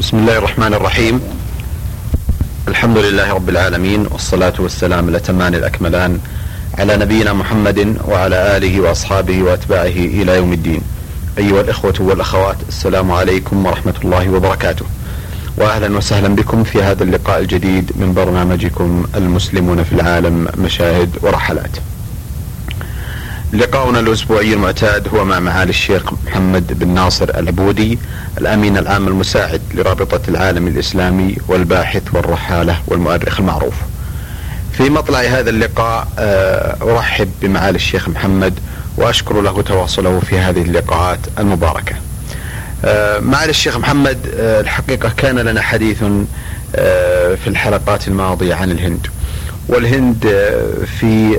بسم الله الرحمن الرحيم. الحمد لله رب العالمين والصلاة والسلام الأتمان الأكملان على نبينا محمد وعلى آله وأصحابه وأتباعه إلى يوم الدين. أيها الإخوة والأخوات السلام عليكم ورحمة الله وبركاته. وأهلا وسهلا بكم في هذا اللقاء الجديد من برنامجكم المسلمون في العالم مشاهد ورحلات. لقاؤنا الأسبوعي المعتاد هو مع معالي الشيخ محمد بن ناصر العبودي الأمين العام المساعد لرابطة العالم الإسلامي والباحث والرحالة والمؤرخ المعروف. في مطلع هذا اللقاء آه، أرحب بمعالي الشيخ محمد وأشكر له تواصله في هذه اللقاءات المباركة. آه، معالي الشيخ محمد آه، الحقيقة كان لنا حديث في الحلقات الماضية عن الهند. والهند في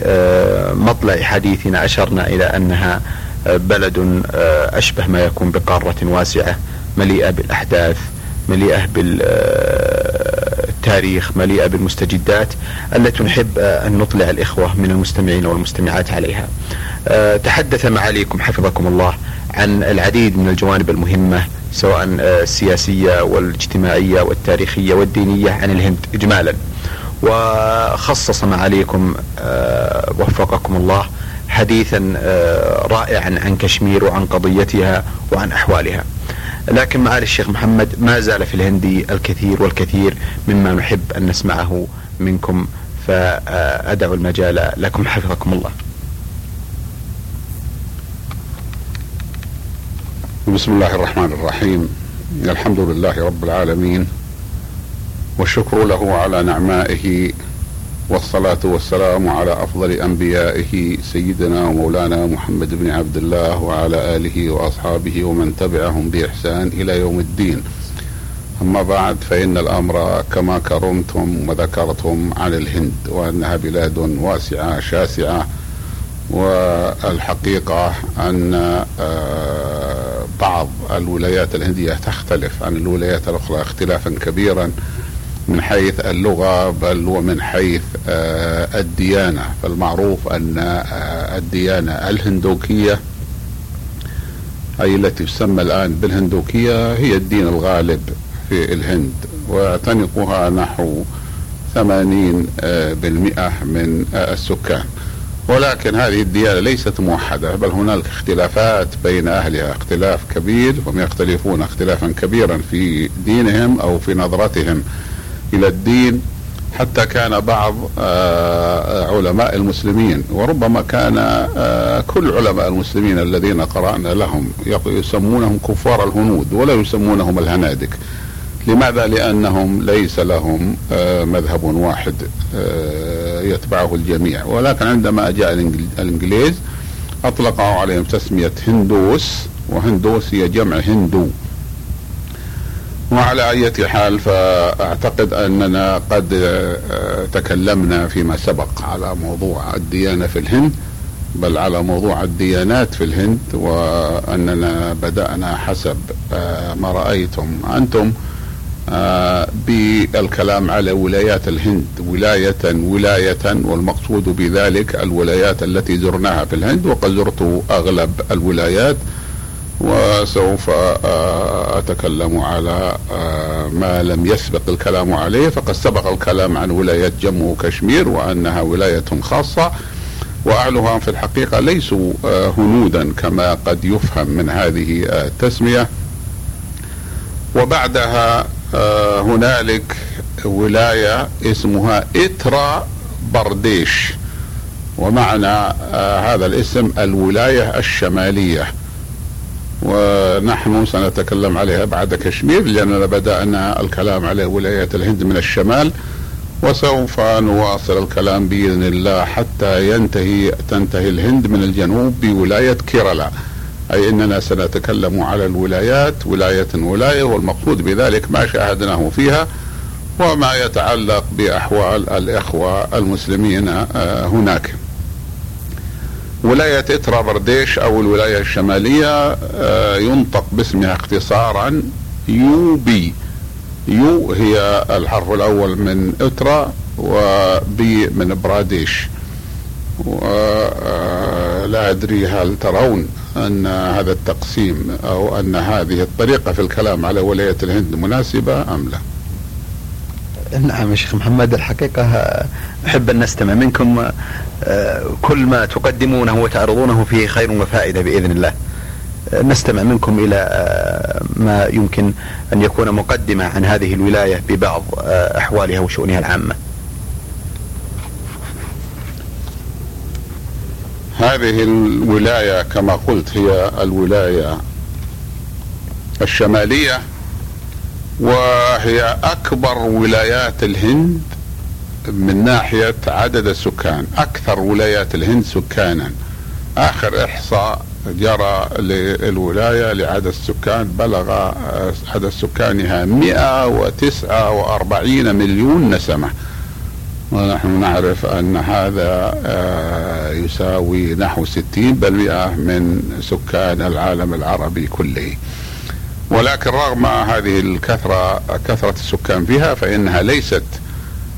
مطلع حديثنا أشرنا إلى أنها بلد أشبه ما يكون بقارة واسعة مليئة بالأحداث مليئة بالتاريخ مليئة بالمستجدات التي نحب أن نطلع الإخوة من المستمعين والمستمعات عليها. تحدث معاليكم حفظكم الله عن العديد من الجوانب المهمة سواء السياسية والإجتماعية والتاريخية والدينية عن الهند. إجمالا. وخصص معاليكم آه، وفقكم الله حديثا آه، رائعا عن كشمير وعن قضيتها وعن أحوالها. لكن معالي الشيخ محمد ما زال في الهندي الكثير والكثير مما نحب أن نسمعه منكم فأدعو المجال لكم حفظكم الله. بسم الله الرحمن الرحيم الحمد لله رب العالمين والشكر له على نعمائه والصلاة والسلام على أفضل أنبيائه سيدنا ومولانا محمد بن عبد الله وعلى آله وأصحابه ومن تبعهم بإحسان إلى يوم الدين. أما بعد فإن الأمر كما كرمتم وذكرتم عن الهند وأنها بلاد واسعة شاسعة والحقيقة أن آه، بعض الولايات الهندية تختلف عن الولايات الأخرى اختلافا كبيرا. من حيث اللغة بل ومن حيث آه، الديانة. فالمعروف أن آه، الديانة الهندوكية أي التي تسمى الآن بالهندوكية هي الدين الغالب في الهند. ويعتنقها نحو ثمانين آه، بالمئة من السكان. ولكن هذه الديانة ليست موحدة بل هناك اختلافات بين أهلها. اختلاف كبير هم يختلفون اختلافا كبيرا في دينهم أو في نظرتهم. إلى الدين حتى كان بعض آه، علماء المسلمين وربما كان آه، كل علماء المسلمين الذين قرأنا لهم يسمونهم كفار الهنود ولا يسمونهم الهنادك. لماذا؟ لأنهم ليس لهم آه، مذهب واحد يتبعه الجميع. ولكن عندما جاء الإنجليز اطلقوا عليهم تسمية هندوس وهندوس هي جمع هندو. وعلى أي حال فأعتقد أننا قد آه، تكلمنا فيما سبق على موضوع الديانة في الهند بل على موضوع الديانات في الهند وأننا بدأنا حسب آه، ما رأيتم أنتم آه، بالكلام على ولايات الهند ولاية ولاية والمقصود بذلك الولايات التي زرناها في الهند وقد زرت أغلب الولايات. وسوف آه، أتكلم على آه، ما لم يسبق الكلام عليه فقد سبق الكلام عن ولاية جمو وكشمير وأنها ولاية خاصة وأهلها في الحقيقة ليسوا آه، هنودا كما قد يفهم من هذه التسمية. وبعدها هنالك ولاية اسمها إترا برديش ومعنى هذا الاسم الولاية الشمالية. ونحن سنتكلم عليها بعد كشمير لأننا بدأنا الكلام على ولاية الهند من الشمال وسوف نواصل الكلام بإذن الله حتى ينتهي تنتهي الهند من الجنوب بولاية كيرلا أي أننا سنتكلم على الولايات ولاية ولاية والمقصود بذلك ما شاهدناه فيها وما يتعلق بأحوال الإخوة المسلمين آه، هناك. ولاية إترا برديش أو الولاية الشمالية آه، ينطق باسمها اختصارا UP U هي الحرف الأول من إترا و P من براديش ولا آه، أدري هل ترون أن هذا التقسيم أو أن هذه الطريقة في الكلام على ولاية الهند مناسبة أم لا؟ نعم يا شيخ محمد الحقيقة أحب أن نستمع منكم آه، كل ما تقدمونه وتعرضونه فيه خير وفائدة بإذن الله. آه، نستمع منكم إلى آه، ما يمكن أن يكون مقدمة عن هذه الولاية ببعض أحوالها وشؤونها العامة. هذه الولاية كما قلت هي الولاية الشمالية وهي أكبر ولايات الهند من ناحية عدد السكان أكثر ولايات الهند سكانا. آخر إحصاء جرى للولاية لعدد السكان بلغ عدد سكانها 149 مليون نسمة. ونحن نعرف أن هذا آه، يساوي نحو 60 بل من سكان العالم العربي كله. ولكن رغم هذه الكثرة كثرة السكان فيها فإنها ليست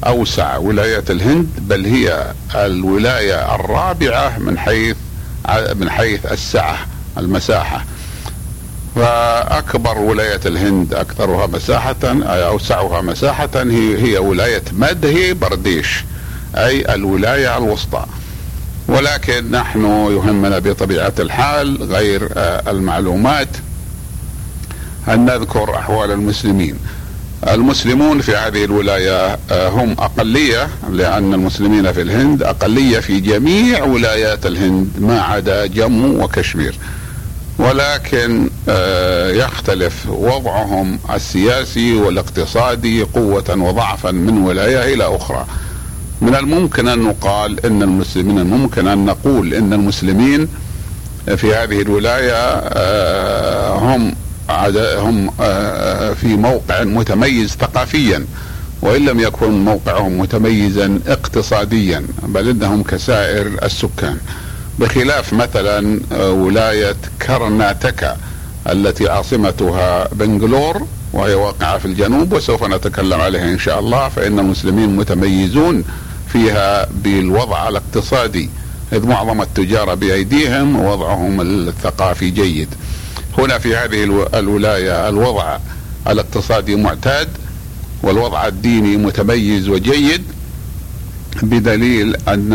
أوسع ولايات الهند بل هي الولاية الرابعة من حيث من حيث السعة المساحة. فأكبر ولاية الهند أكثرها مساحة أوسعها مساحة هي هي ولاية مدهي برديش أي الولاية الوسطى. ولكن نحن يهمنا بطبيعة الحال غير المعلومات. أن نذكر أحوال المسلمين؟ المسلمون في هذه الولاية آه، هم أقلية لأن المسلمين في الهند أقلية في جميع ولايات الهند ما عدا جمو وكشمير. ولكن آه، يختلف وضعهم السياسي والاقتصادي قوة وضعفا من ولاية إلى أخرى. من الممكن أن نقال أن المسلمين ممكن أن نقول أن المسلمين في هذه الولاية آه، هم هم آه، آه، في موقع متميز ثقافيا وإن لم يكن موقعهم متميزا اقتصاديا بل إنهم كسائر السكان. بخلاف مثلا آه، ولاية كرناتكا التي عاصمتها بنغلور وهي واقعة في الجنوب وسوف نتكلم عليها إن شاء الله فإن المسلمين متميزون فيها بالوضع الاقتصادي إذ معظم التجار بأيديهم ووضعهم الثقافي جيد. هنا في هذه الولاية الوضع الاقتصادي معتاد والوضع الديني متميز وجيد بدليل أن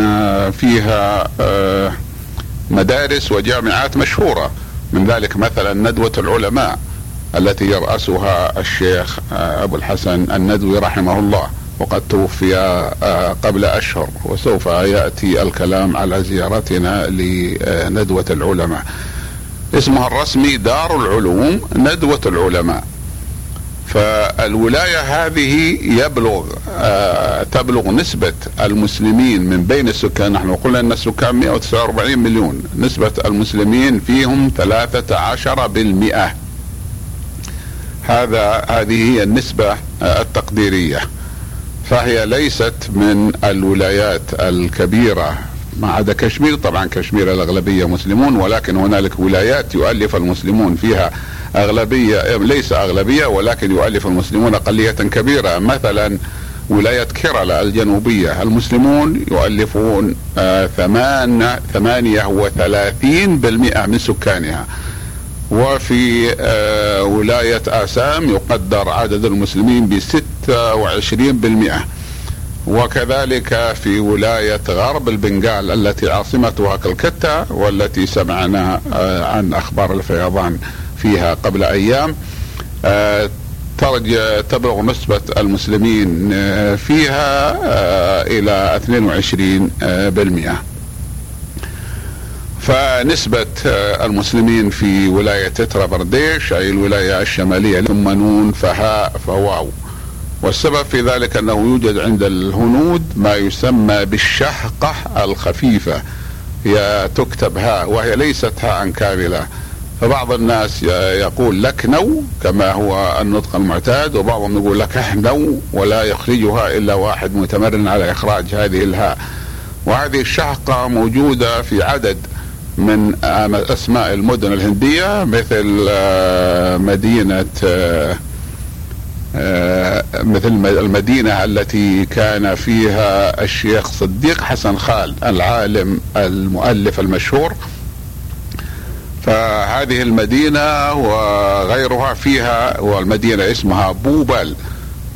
فيها آه، مدارس وجامعات مشهورة من ذلك مثلا ندوة العلماء التي يرأسها الشيخ آه، أبو الحسن الندوي رحمه الله وقد توفي آه، قبل أشهر وسوف يأتي الكلام على زيارتنا لندوة العلماء. اسمها الرسمي دار العلوم ندوة العلماء. فالولاية هذه يبلغ آه تبلغ نسبة المسلمين من بين السكان نحن قلنا أن السكان 149 مليون. نسبة المسلمين فيهم 13 بالمئة. هذا هذه هي النسبة آه التقديرية. فهي ليست من الولايات الكبيرة. ما عدا كشمير طبعا كشمير الأغلبية مسلمون ولكن هنالك ولايات يؤلف المسلمون فيها أغلبية ليس أغلبية ولكن يؤلف المسلمون أقلية كبيرة. مثلا ولاية كيرالا الجنوبية المسلمون يؤلفون آه ثمان ثمانية وثلاثين بالمئة من سكانها. وفي آه ولاية آسام يقدر عدد المسلمين بستة وعشرين بالمئة. وكذلك في ولاية غرب البنغال التي عاصمتها كلكتا والتي سمعنا آه، عن أخبار الفيضان فيها قبل أيام آه، تبلغ نسبة المسلمين آه، فيها إلى 22 بالمئة. فنسبة المسلمين في ولاية تترا برديش أي الولاية الشمالية ثم نون فهاء فواو. والسبب في ذلك أنه يوجد عند الهنود ما يسمى بالشهقه الخفيفة. هي تكتب هاء وهي ليست هاء كاملة. فبعض الناس يقول لكنو كما هو النطق المعتاد وبعضهم يقول لكهنو ولا يخرجها إلا واحد متمرن على إخراج هذه الهاء وهذه الشهقه موجودة في عدد من أسماء المدن الهندية مثل مدينة مثل المدينة التي كان فيها الشيخ صديق حسن خال العالم المؤلف المشهور. فهذه المدينة وغيرها فيها والمدينة اسمها بوبل.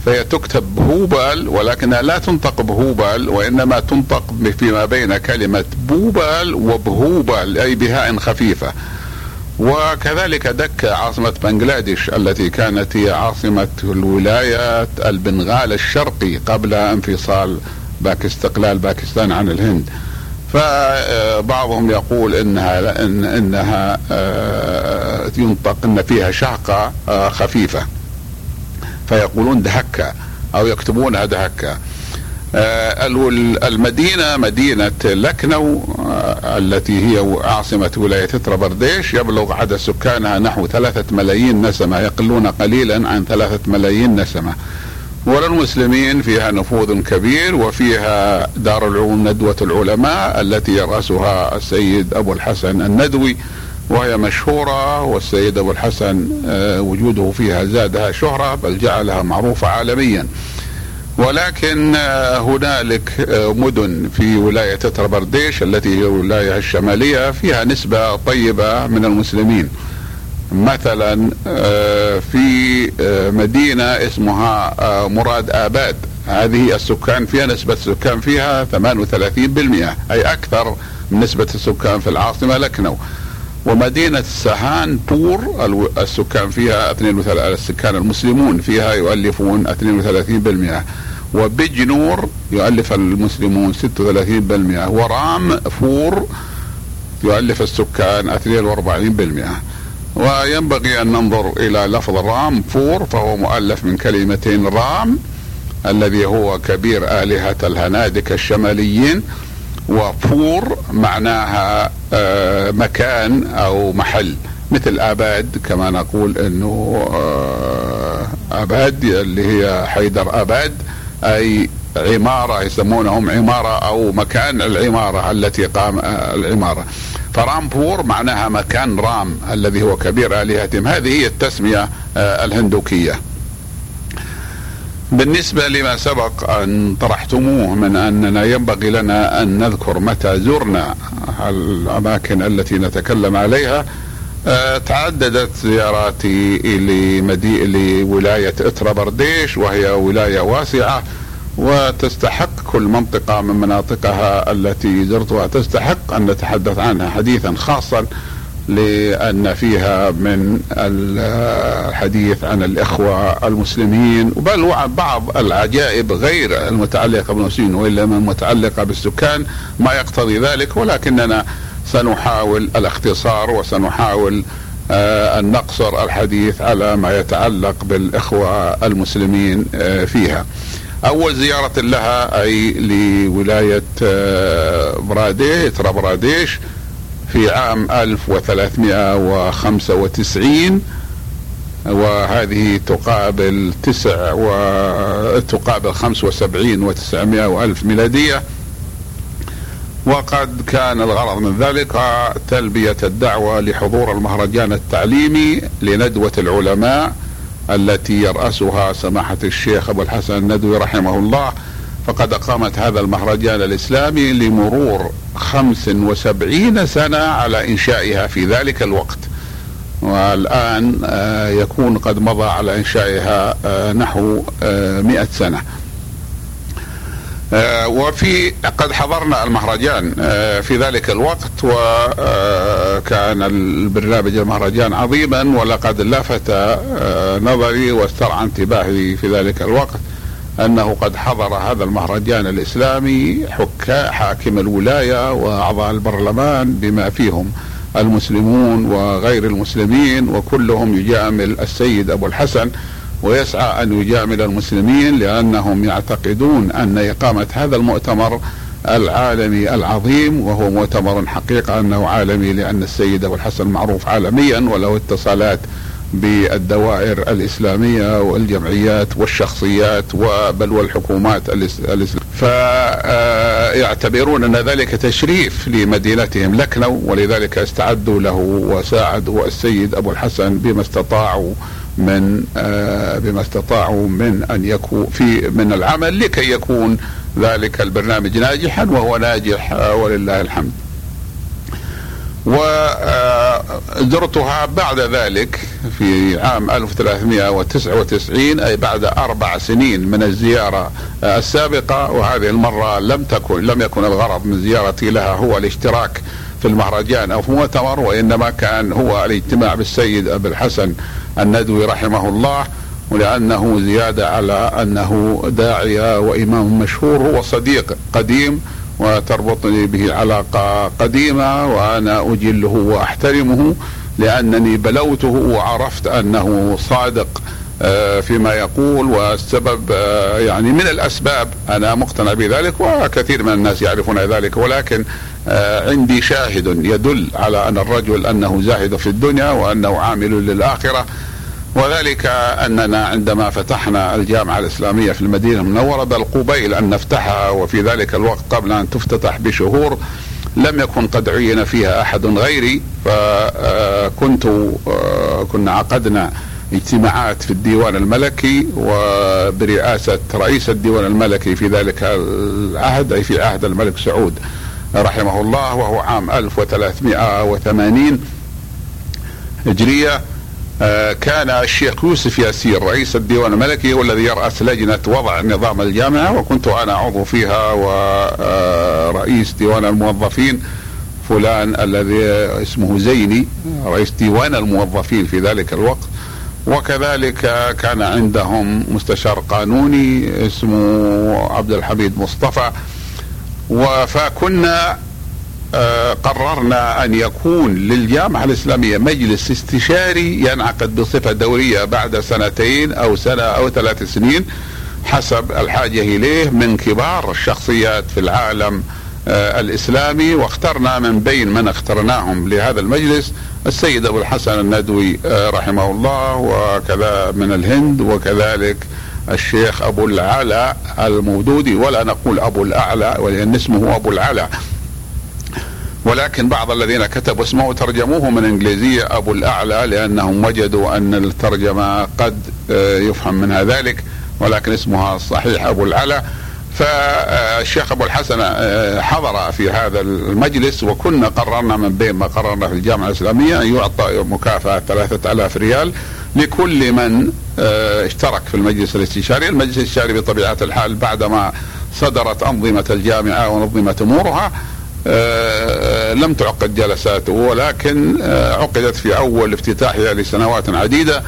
فهي تكتب بهوبل ولكنها لا تنطق بهوبل وإنما تنطق فيما بين كلمة بوبل وبهوبل أي بهاء خفيفة. وكذلك دكة عاصمة بنغلاديش التي كانت هي عاصمة الولايات البنغال الشرقي قبل انفصال باك استقلال باكستان عن الهند. فبعضهم يقول إنها إن إنها آه، ينطق إن فيها شهقه آه، خفيفة. فيقولون دهكة أو يكتبونها دهكه آه، المدينة مدينة لكنو التي هي عاصمة ولاية ترابرديش يبلغ عدد سكانها نحو ثلاثة ملايين نسمة يقلون قليلا عن ثلاثة ملايين نسمة. وللمسلمين فيها نفوذ كبير وفيها دار العلوم ندوة العلماء التي يرأسها السيد أبو الحسن الندوي وهي مشهورة والسيد أبو الحسن آه، وجوده فيها زادها شهرة بل جعلها معروفة عالميا. ولكن آه، هنالك آه، مدن في ولاية تربرديش التي هي الولاية الشمالية فيها نسبة طيبة من المسلمين. مثلا آه، في مدينة اسمها مراد آباد. هذه السكان فيها نسبة السكان فيها 38% أي أكثر من نسبة السكان في العاصمة لكنو. ومدينة سهان بور السكان فيها 32 السكان المسلمون فيها يؤلفون 32% وبجنور يؤلف المسلمون 36% ورام فور يؤلف السكان 42% وينبغي أن ننظر إلى لفظ رام فور فهو مؤلف من كلمتين رام الذي هو كبير آلهة الهنادك الشماليين. وفور معناها آه، مكان أو محل. مثل آباد كما نقول أنه آه، آباد اللي هي حيدر آباد أي عمارة يسمونهم عمارة أو مكان العمارة التي قام آه، العمارة. فرامبور معناها مكان رام الذي هو كبير آلهتهم. هذه هي التسمية الهندوكية. بالنسبة لما سبق أن طرحتموه من أننا ينبغي لنا أن نذكر متى زرنا الأماكن التي نتكلم عليها أه تعددت زياراتي لمدي... لولاية إترا برديش وهي ولاية واسعة وتستحق كل منطقة من مناطقها التي زرتها تستحق أن نتحدث عنها حديثا خاصا. لأن فيها من الحديث عن الإخوة المسلمين بل بعض العجائب غير المتعلقة بالمسلمين وإلا من المتعلقة بالسكان ما يقتضي ذلك ولكننا سنحاول الاختصار وسنحاول آه، أن نقصر الحديث على ما يتعلق بالإخوة المسلمين آه، فيها. أول زيارة لها أي لولاية آه، براديش براديش في عام 1395 وهذه تقابل تسع و تقابل 75 و900 وألف ميلادية. وقد كان الغرض من ذلك تلبية الدعوة لحضور المهرجان التعليمي لندوة العلماء التي يرأسها سماحة الشيخ أبو الحسن الندوي رحمه الله. فقد أقامت هذا المهرجان الإسلامي لمرور خمس وسبعين سنة على إنشائها في ذلك الوقت. والآن آه، يكون قد مضى على إنشائها آه، نحو آه، مئة سنة. آه، وفي قد حضرنا المهرجان آه، في ذلك الوقت وكان البرنامج المهرجان عظيما ولقد لفت آه، نظري واسترعى انتباهي في ذلك الوقت. أنه قد حضر هذا المهرجان الإسلامي حاكم الولاية وأعضاء البرلمان بما فيهم المسلمون وغير المسلمين وكلهم يجامل السيد أبو الحسن ويسعى أن يجامل المسلمين لأنهم يعتقدون أن إقامة هذا المؤتمر العالمي العظيم وهو مؤتمر حقيقة أنه عالمي لأن السيد أبو الحسن معروف عالميا وله اتصالات بالدوائر الإسلامية والجمعيات والشخصيات وبل والحكومات الاسلاميه فيعتبرون أن ذلك تشريف لمدينتهم لكنو ولذلك استعدوا له وساعدوا السيد أبو الحسن بما استطاعوا من آه، بما استطاعوا من أن يكون في من العمل لكي يكون ذلك البرنامج ناجحا وهو ناجح آه، ولله الحمد. و آه، زرتها بعد ذلك في عام 1399 أي بعد أربع سنين من الزيارة السابقة وهذه المرة لم تكن لم يكن الغرض من زيارتي لها هو الاشتراك في المهرجان أو في مؤتمر وإنما كان هو الاجتماع بالسيد أبي الحسن الندوي رحمه الله ولأنه زيادة على أنه داعية وإمام مشهور هو صديق قديم وتربطني به علاقة قديمة وأنا أجله وأحترمه لأنني بلوته وعرفت أنه صادق آه، فيما يقول والسبب آه، يعني من الأسباب. أنا مقتنع بذلك وكثير من الناس يعرفون ذلك ولكن آه، عندي شاهد يدل على أن الرجل أنه زاهد في الدنيا وأنه عامل للآخرة. وذلك أننا عندما فتحنا الجامعة الإسلامية في المدينة المنورة بل قبيل أن نفتحها وفي ذلك الوقت قبل أن تفتتح بشهور لم يكن قد عين فيها أحد غيري. فكنت كنا عقدنا اجتماعات في الديوان الملكي وبرئاسة رئيس الديوان الملكي في ذلك العهد أي في عهد الملك سعود رحمه الله وهو عام 1380 هجرية. كان الشيخ يوسف ياسين رئيس الديوان الملكي هو الذي يرأس لجنة وضع نظام الجامعة وكنت أنا عضو فيها ورئيس آه، ديوان الموظفين فلان الذي اسمه زيني رئيس ديوان الموظفين في ذلك الوقت. وكذلك كان عندهم مستشار قانوني اسمه عبد الحميد مصطفى. فكنا آه، قررنا أن يكون للجامعه الإسلامية مجلس استشاري ينعقد بصفة دورية بعد سنتين أو سنة أو ثلاث سنين حسب الحاجة إليه من كبار الشخصيات في العالم آه، الإسلامي. واخترنا من بين من اخترناهم لهذا المجلس السيد أبو الحسن الندوي آه، رحمه الله وكذا من الهند وكذلك الشيخ أبو العلا المودودي. ولا نقول أبو الأعلى ولأن اسمه أبو العلا ولكن بعض الذين كتبوا اسمه ترجموه من إنجليزية أبو الأعلى لأنهم وجدوا أن الترجمة قد آه، يفهم منها ذلك ولكن اسمها الصحيح أبو العلا فالشيخ أبو الحسن آه، حضر في هذا المجلس وكنا قررنا من بين ما قررنا في الجامعة الإسلامية أن يعطى مكافأة ثلاثة ألاف ريال لكل من آه، اشترك في المجلس الاستشاري، المجلس الاستشاري بطبيعة الحال بعدما صدرت أنظمة الجامعة ونظمت أمورها لم تعقد جلساته ولكن آه، عقدت في أول افتتاحها لسنوات عديدة.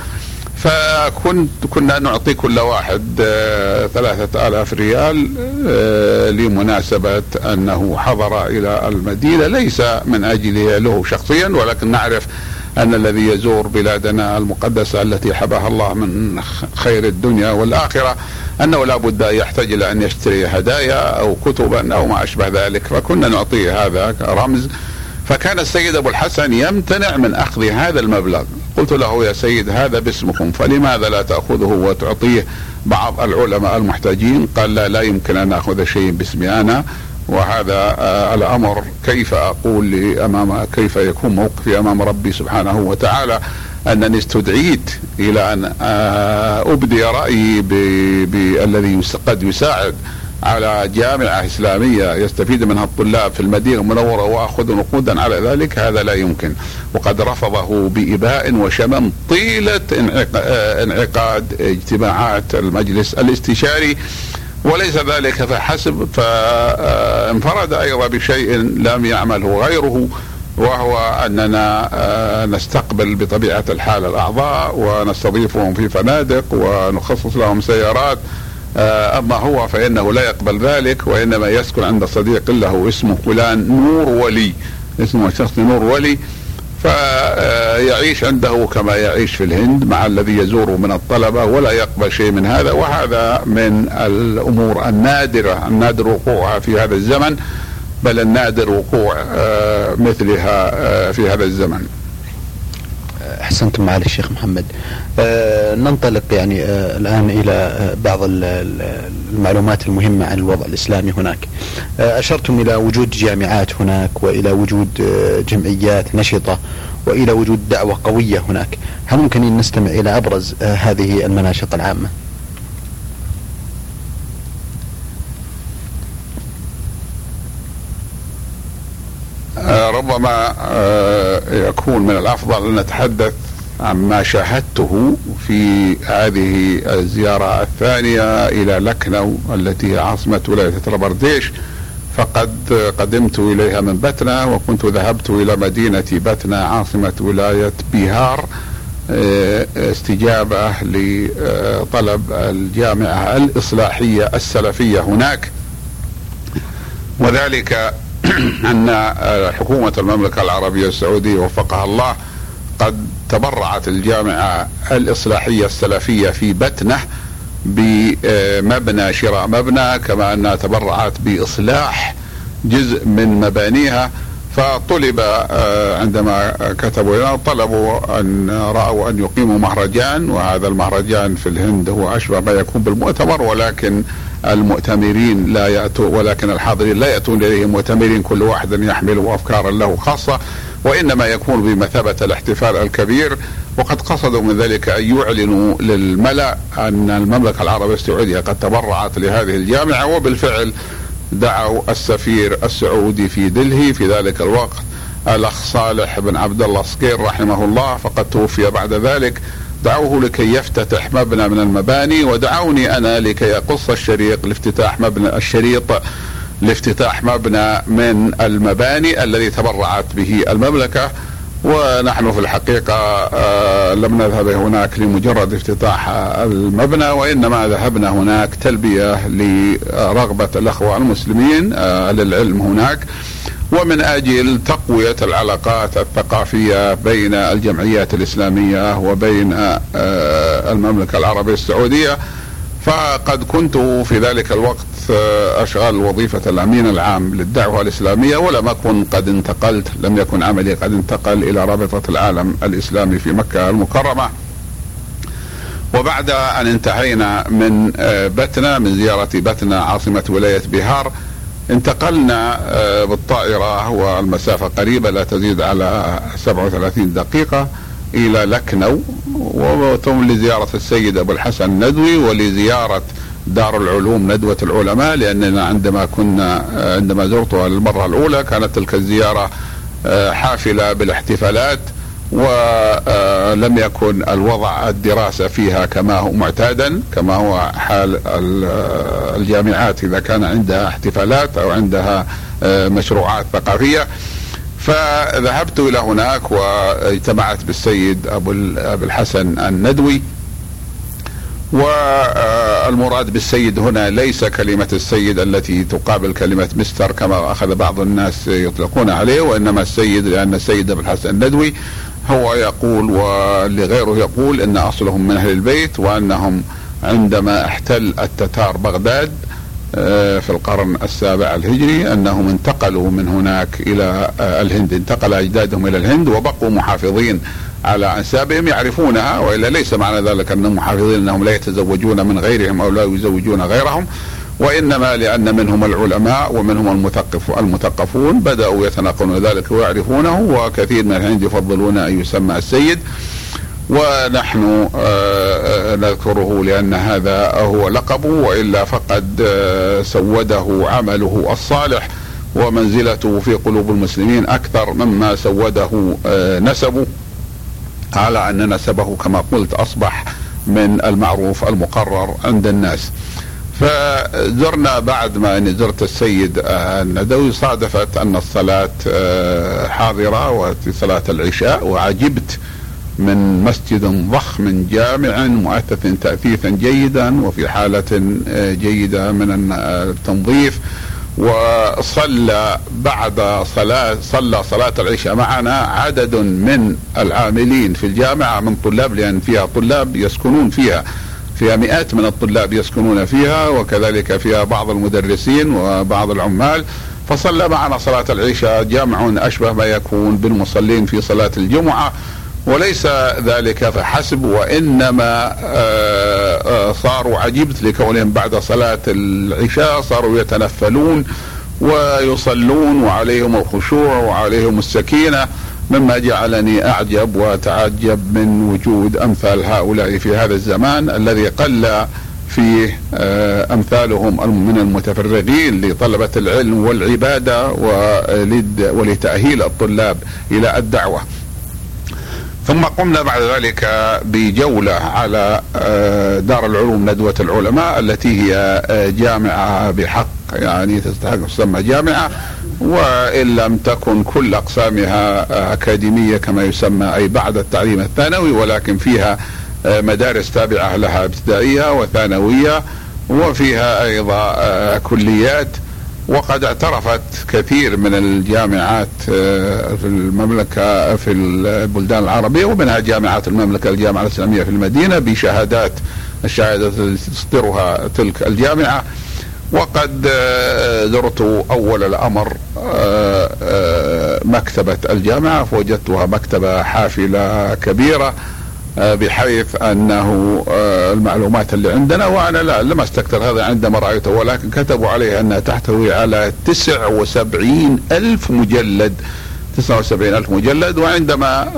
فكنت كنا نعطي كل واحد آه، ثلاثة آلاف ريال لمناسبة أنه حضر إلى المدينة. ليس من أجل له شخصيا ولكن نعرف أن الذي يزور بلادنا المقدسة التي حباها الله من خير الدنيا والآخرة أنه لا بد يحتاج إلى أن يشتري هدايا أو كتبا أو ما أشبه ذلك فكنا نعطيه هذا رمز. فكان السيد أبو الحسن يمتنع من أخذ هذا المبلغ. قلت له يا سيد هذا باسمكم فلماذا لا تأخذه وتعطيه؟ بعض العلماء المحتاجين قال لا لا يمكن أن أخذ شيء باسمي أنا وهذا آه الأمر كيف أقول أمام كيف يكون موقفي أمام ربي سبحانه وتعالى؟ أنني استدعيت إلى أن آه أبدي رأيي بالذي قد يساعد على جامعة إسلامية يستفيد منها الطلاب في المدينة المنورة وأخذ نقودا على ذلك هذا لا يمكن. وقد رفضه بإباء وشمم طيلة آه، انعقاد اجتماعات المجلس الاستشاري. وليس ذلك فحسب فانفرد أيضا بشيء لم يعمله غيره. وهو أننا آه، نستقبل بطبيعة الحال الأعضاء ونستضيفهم في فنادق ونخصص لهم سيارات. آه، أما هو فإنه لا يقبل ذلك وإنما يسكن عند صديق له اسمه فلان نور ولي اسمه الشخص نور ولي. فيعيش عنده كما يعيش في الهند مع الذي يزور من الطلبة ولا يقبل شيء من هذا. وهذا من الأمور النادرة النادر وقوعها في هذا الزمن. بل النادر وقوع آه، مثلها آه، في هذا الزمن. أحسنتم معالي الشيخ محمد. أه ننطلق يعني الآن إلى آه، بعض المعلومات المهمة عن الوضع الإسلامي هناك. أشرتم إلى وجود جامعات هناك وإلى وجود جمعيات نشطة وإلى وجود دعوة قوية هناك. هل ممكن أن نستمع إلى أبرز هذه المناشط العامة آه، ربما ربما يكون من الأفضل أن نتحدث عما شاهدته في هذه الزيارة الثانية إلى لكنو التي هي عاصمة ولاية تربرديش فقد قدمت إليها من بتنا وكنت ذهبت إلى مدينة بتنا عاصمة ولاية بيهار آه، استجابة لطلب الجامعة الإصلاحية السلفية هناك. وذلك أن حكومة المملكة العربية السعودية وفقها الله قد تبرعت الجامعة الإصلاحية السلفية في بتنة بمبنى شراء مبنى كما أنها تبرعت بإصلاح جزء من مبانيها. فطلب آه، عندما كتبوا لنا طلبوا أن رأوا أن يقيموا مهرجان وهذا المهرجان في الهند هو أشبه ما يكون بالمؤتمر ولكن المؤتمرين لا ياتوا ولكن الحاضرين لا يأتون اليه مؤتمرين كل واحد يحمل أفكارا له خاصة وإنما يكون بمثابة الاحتفال الكبير. وقد قصدوا من ذلك أن يعلنوا للملأ أن المملكة العربية السعودية قد تبرعت لهذه الجامعة وبالفعل دعوا السفير السعودي في دلهي. في ذلك الوقت الأخ صالح بن عبد الله صقير رحمه الله فقد توفي بعد ذلك. دعوه لكي يفتتح مبنى من المباني ودعوني أنا لكي أقص الشريط لافتتاح مبنى الشريط لافتتاح مبنى من المباني الذي تبرعت به المملكة. ونحن في الحقيقة آه، لم نذهب هناك لمجرد افتتاح المبنى وإنما ذهبنا هناك تلبية لرغبة الأخوة المسلمين آه، للعلم هناك. ومن أجل تقوية العلاقات الثقافية بين الجمعيات الإسلامية وبين آه، المملكة العربية السعودية فقد كنت في ذلك الوقت اشغال وظيفة الأمين العام للدعوة الإسلامية ولم أكن قد انتقلت لم يكن عملي قد انتقل إلى رابطة العالم الإسلامي في مكة المكرمة. وبعد أن انتهينا من آه، بتنا من زيارة بتنا عاصمة ولاية بيهار انتقلنا آه، بالطائرة والمسافه قريبة لا تزيد على 37 دقيقة إلى لكنو وثم لزيارة السيد أبو الحسن الندوي ولزيارة دار العلوم ندوة العلماء لأننا عندما كنا عندما زرتها للمرة الأولى كانت تلك الزيارة آه، حافلة بالاحتفالات. ولم يكن الوضع الدراسة فيها كما هو معتادا كما هو حال الجامعات إذا كان عندها احتفالات أو عندها آه، مشروعات ثقافية فذهبت إلى هناك واجتمعت بالسيد أبو الحسن الندوي. والمراد بالسيد هنا ليس كلمة السيد التي تقابل كلمة مستر كما أخذ بعض الناس يطلقون عليه وإنما السيد لأن السيد أبو الحسن الندوي هو يقول ولغيره يقول إن أصلهم من أهل البيت وأنهم عندما احتل التتار بغداد آه، في القرن السابع الهجري أنهم انتقلوا من هناك إلى آه، الهند انتقل أجدادهم إلى الهند وبقوا محافظين على أنسابهم يعرفونها وإلا ليس معنى ذلك أنهم محافظين أنهم لا يتزوجون من غيرهم أو لا يزوجون غيرهم. وإنما لأن منهم العلماء ومنهم المثقف المثقفون بدأوا يتناقلون ذلك ويعرفونه وكثير من الهند يفضلون أن يسمى السيد ونحن آه، نذكره لأن هذا هو لقبه وإلا فقد آه، سوده عمله الصالح ومنزلته في قلوب المسلمين أكثر مما سوده آه، نسبه على أن نسبه كما قلت أصبح من المعروف المقرر عند الناس. فزرنا بعد ما اني زرت السيد الندوي صادفت أن الصلاة آه، حاضرة وفي صلاة العشاء وعجبت من مسجد ضخم جامع مؤثث تاثيثا جيدا وفي حالة آه، جيدة من التنظيف. وصلى بعد صلاة صلى صلاة العشاء معنا عدد من العاملين في الجامعة من طلاب لأن فيها طلاب يسكنون فيها. فيها مئات من الطلاب يسكنون فيها وكذلك فيها بعض المدرسين وبعض العمال. فصلى معنا صلاة العشاء جمع أشبه ما يكون بالمصلين في صلاة الجمعة. وليس ذلك فحسب وإنما آه، آه، صاروا عجبت لكونهم بعد صلاة العشاء صاروا يتنفلون ويصلون وعليهم الخشوع وعليهم السكينة. مما جعلني أعجب وأتعجب من وجود أمثال هؤلاء في هذا الزمان الذي قل فيه أمثالهم من المتفرغين لطلبة العلم والعبادة ولتأهيل الطلاب إلى الدعوة. ثم قمنا بعد ذلك بجولة على دار العلوم ندوة العلماء التي هي جامعة بحق يعني تستحق تسمى جامعة وإن لم تكن كل أقسامها أكاديمية كما يسمى أي بعد التعليم الثانوي ولكن فيها مدارس تابعة لها ابتدائية وثانوية وفيها أيضا كليات. وقد اعترفت كثير من الجامعات في المملكة في البلدان العربية ومنها جامعات المملكة الجامعة الإسلامية في المدينة بشهادات الشهادات التي تصدرها تلك الجامعة. وقد زرت أول الأمر مكتبة الجامعة فوجدتها مكتبة حافلة كبيرة بحيث أنه المعلومات اللي عندنا وأنا لا لم أستكثر هذا عندما رأيته ولكن كتبوا عليها أنها تحتوي على 79 ألف مجلد 79 ألف مجلد وعندما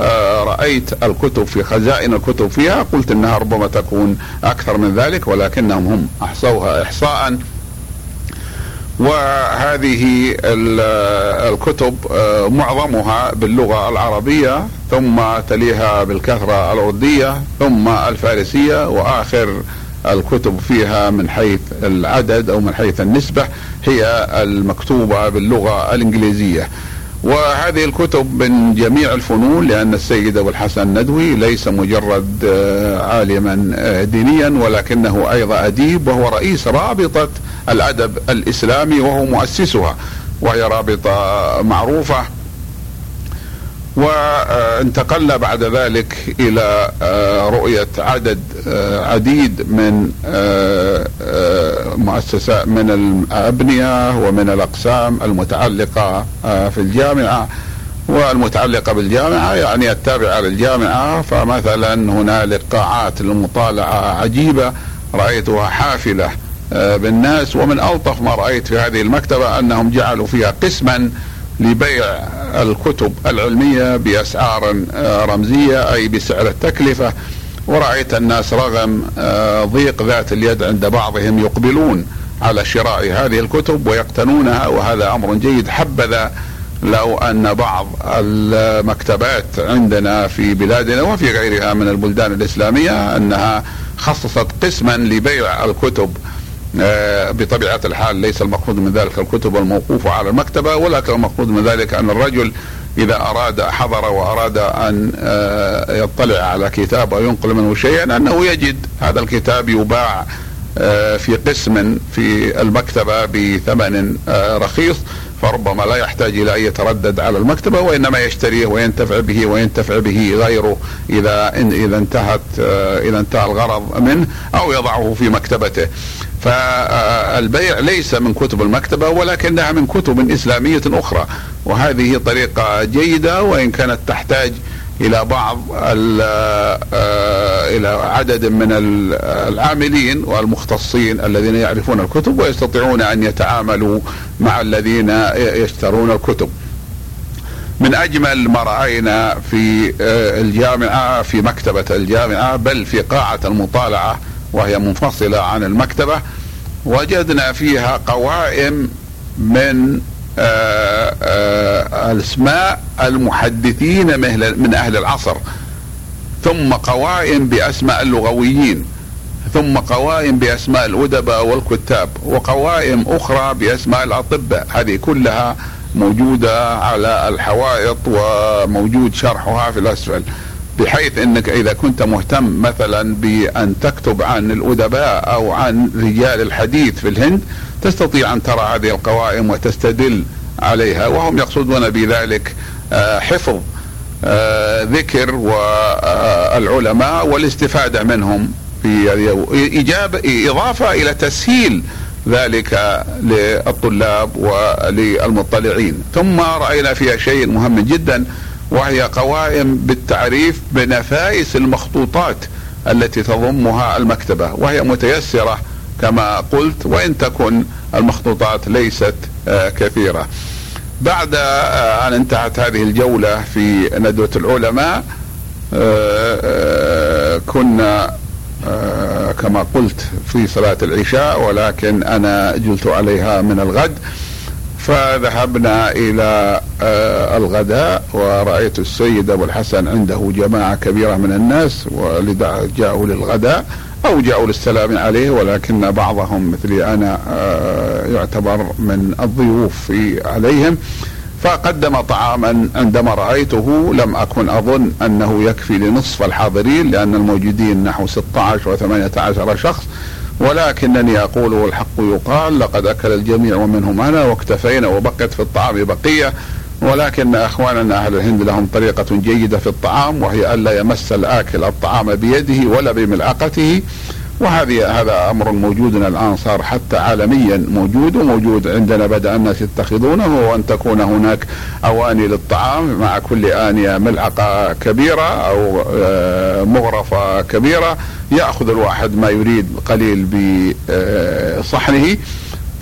رأيت الكتب في خزائن الكتب فيها قلت أنها ربما تكون أكثر من ذلك ولكنهم هم أحصوها إحصاء. وهذه الكتب معظمها باللغة العربية ثم تليها بالكثرة الأردية ثم الفارسية وآخر الكتب فيها من حيث العدد أو من حيث النسبة هي المكتوبة باللغة الإنجليزية. وهذه الكتب من جميع الفنون لأن السيد أبو الحسن الندوي ليس مجرد عالما دينيا ولكنه أيضا أديب وهو رئيس رابطة الأدب الإسلامي وهو مؤسسها وهي رابطة معروفة. وانتقلنا بعد ذلك إلى رؤية عدد عديد من مؤسسات من الأبنية ومن الأقسام المتعلقة في الجامعة. والمتعلقة بالجامعة يعني التابعة للجامعة. فمثلا هنالك قاعات للمطالعه عجيبة رأيتها حافلة بالناس. ومن ألطف ما رأيت في هذه المكتبة أنهم جعلوا فيها قسما لبيع الكتب العلمية بأسعار رمزية أي بسعر التكلفة. ورأيت الناس رغم ضيق ذات اليد عند بعضهم يقبلون على شراء هذه الكتب ويقتنونها وهذا أمر جيد. حبذا لو أن بعض المكتبات عندنا في بلادنا وفي غيرها من البلدان الإسلامية أنها خصصت قسما لبيع الكتب بطبيعة الحال ليس المقصود من ذلك الكتب الموقوفة على المكتبة ولكن المقصود من ذلك أن الرجل إذا أراد حضر وأراد أن يطلع على كتاب أو ينقل منه شيئا أنه يجد هذا الكتاب يباع في قسم في المكتبة بثمن رخيص. فربما لا يحتاج إلى أن يتردد على المكتبة وإنما يشتريه وينتفع به وينتفع به غيره إذا إذا انتهت إذا انتهى الغرض منه أو يضعه في مكتبته. فالبيع ليس من كتب المكتبة ولكنها من كتب إسلامية أخرى وهذه طريقة جيدة وإن كانت تحتاج إلى بعض إلى عدد من العاملين والمختصين الذين يعرفون الكتب ويستطيعون أن يتعاملوا مع الذين يشترون الكتب. من أجمل ما رأينا في الجامعة في مكتبة الجامعة بل في قاعة المطالعة وهي منفصلة عن المكتبة وجدنا فيها قوائم من اسماء المحدثين من أهل العصر ثم قوائم بأسماء اللغويين ثم قوائم بأسماء الأدباء والكتاب وقوائم أخرى بأسماء الأطباء. هذه كلها موجودة على الحوائط وموجود شرحها في الأسفل. بحيث إنك إذا كنت مهتم مثلا بأن تكتب عن الأدباء أو عن رجال الحديث في الهند تستطيع أن ترى هذه القوائم وتستدل عليها وهم يقصدون بذلك حفظ ذكر والعلماء والاستفادة منهم إجابة إضافة إلى تسهيل ذلك للطلاب وللمطلعين. ثم رأينا فيها شيء مهم جدا وهي قوائم بالتعريف بنفائس المخطوطات التي تضمها المكتبة وهي متيسرة كما قلت وإن تكن المخطوطات ليست كثيرة. بعد أن انتهت هذه الجولة في ندوة العلماء كنا كما قلت في صلاة العشاء ولكن أنا جلت عليها من الغد. فذهبنا إلى آه، الغداء ورأيت السيد أبو الحسن عنده جماعة كبيرة من الناس جاءوا للغداء أو جاءوا للسلام عليه ولكن بعضهم مثلي أنا آه، يعتبر من الضيوف عليهم. فقدم طعاما عندما رأيته لم أكن أظن أنه يكفي لنصف الحاضرين لأن الموجودين نحو 16 و 18 شخص. ولكنني أقول والحق يقال لقد أكل الجميع ومنهم أنا واكتفينا وبقيت في الطعام بقية ولكن اخواننا أهل الهند لهم طريقة جيدة في الطعام وهي ألا يمس الآكل الطعام بيده ولا بملعقته. وهذه هذا أمر موجود الآن صار حتى عالميا موجود وموجود عندنا بدأ الناس يتخذونه وأن تكون هناك أواني للطعام مع كل آنية ملعقة كبيرة أو آه، مغرفة كبيرة يأخذ الواحد ما يريد قليل بصحنه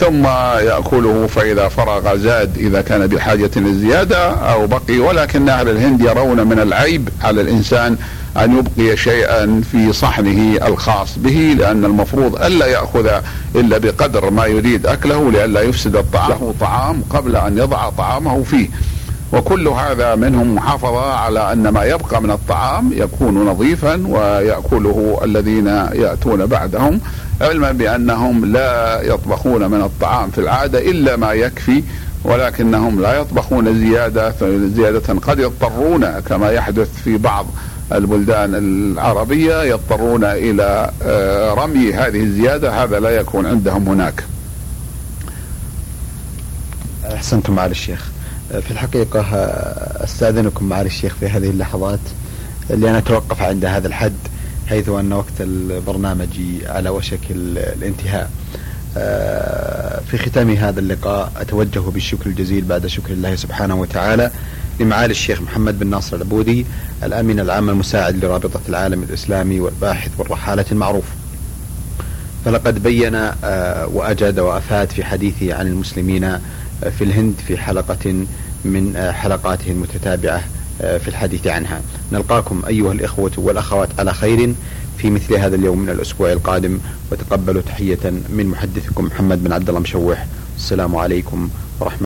ثم يأكله فإذا فرغ زاد إذا كان بحاجة للزياده أو بقي ولكن أهل الهند يرون من العيب على الإنسان أن يبقي شيئا في صحنه الخاص به لأن المفروض ألا يأخذ إلا بقدر ما يريد أكله لئلا يفسد الطعام له طعام قبل أن يضع طعامه فيه. وكل هذا منهم محافظة على أن ما يبقى من الطعام يكون نظيفا ويأكله الذين يأتون بعدهم علما بأنهم لا يطبخون من الطعام في العادة إلا ما يكفي ولكنهم لا يطبخون زيادة زيادة قد يضطرون كما يحدث في بعض البلدان العربية يضطرون إلى آه، رمي هذه الزيادة هذا لا يكون عندهم هناك. أحسنتم معالي الشيخ. في الحقيقة آه، أستأذنكم معالي الشيخ في هذه اللحظات لأن أتوقف عند هذا الحد حيث أن وقت البرنامج على وشك الانتهاء. آه، في ختام هذا اللقاء أتوجه بالشكر الجزيل بعد شكر الله سبحانه وتعالى. لمعالي الشيخ محمد بن ناصر العبودي الأمين العام المساعد لرابطة العالم الإسلامي والباحث والرحالة المعروف. فلقد بين آه، وأجاد وأفاد في حديثه عن المسلمين في الهند في حلقة من حلقاته المتتابعة آه، في الحديث عنها نلقاكم أيها الإخوة والأخوات على خير في مثل هذا اليوم من الأسبوع القادم وتقبلوا تحية من محدثكم محمد بن عبد الله مشوح السلام عليكم ورحمة